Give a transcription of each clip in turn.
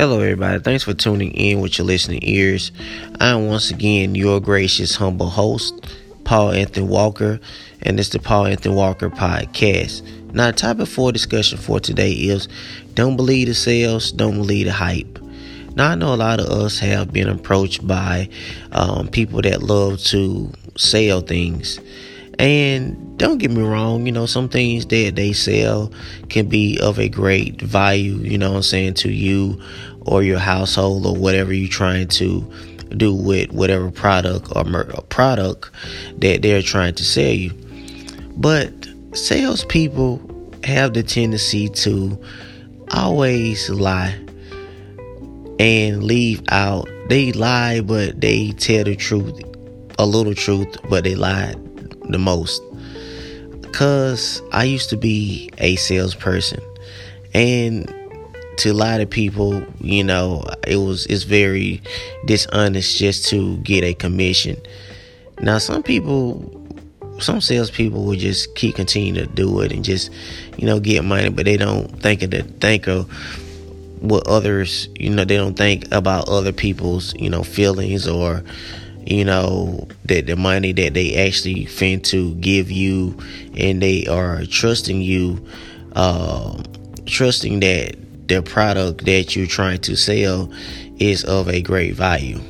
Hello, everybody. Thanks for tuning in with your listening ears. I am once again your gracious, humble host, Paul Anthony Walker, and it's the Paul Anthony Walker podcast. Now, the topic for discussion for today is don't believe the sales, don't believe the hype. Now, I know a lot of us have been approached by um, people that love to sell things. And don't get me wrong, you know, some things that they sell can be of a great value, you know what I'm saying, to you or your household or whatever you're trying to do with whatever product or product that they're trying to sell you. But salespeople have the tendency to always lie and leave out. They lie, but they tell the truth, a little truth, but they lie the most. Cause I used to be a salesperson, and to a lot of people, you know, it was it's very dishonest just to get a commission. Now, some people, some salespeople will just keep continuing to do it and just, you know, get money, but they don't think of the think of what others, you know, they don't think about other people's, you know, feelings or you know that the money that they actually fin to give you and they are trusting you uh, trusting that the product that you're trying to sell is of a great value.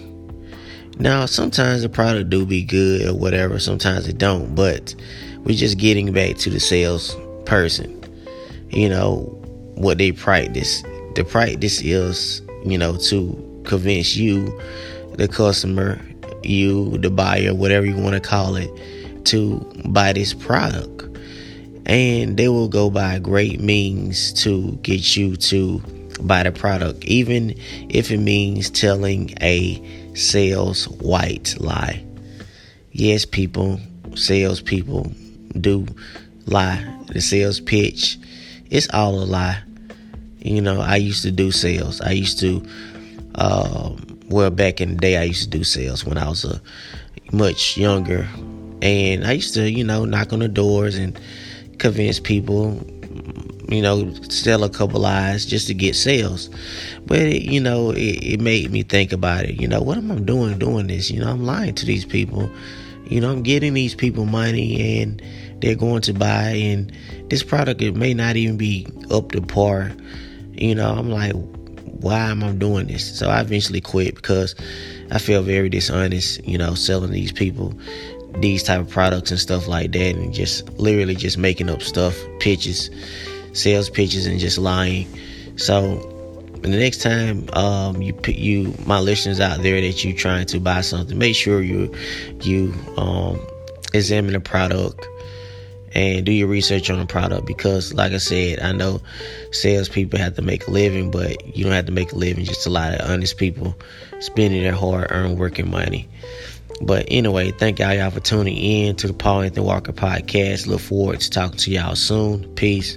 Now sometimes the product do be good or whatever sometimes it don't but we're just getting back to the sales person. You know what they practice. The practice is you know to convince you the customer you, the buyer, whatever you want to call it, to buy this product. And they will go by great means to get you to buy the product, even if it means telling a sales white lie. Yes, people, salespeople do lie. The sales pitch, it's all a lie. You know, I used to do sales. I used to um, well, back in the day, I used to do sales when I was a uh, much younger, and I used to, you know, knock on the doors and convince people, you know, sell a couple eyes just to get sales. But it, you know, it, it made me think about it. You know, what am I doing doing this? You know, I'm lying to these people. You know, I'm getting these people money and they're going to buy and this product it may not even be up to par. You know, I'm like, why am I doing this? So I eventually quit because I feel very dishonest, you know, selling these people these type of products and stuff like that and just literally just making up stuff, pitches, sales pitches and just lying. So the next time um, you put you my listeners out there that you trying to buy something, make sure you you um, examine the product and do your research on the product because like I said, I know salespeople have to make a living, but you don't have to make a living, just a lot of honest people spending their hard earned working money. But anyway, thank y'all, y'all for tuning in to the Paul Anthony Walker podcast. Look forward to talking to y'all soon. Peace.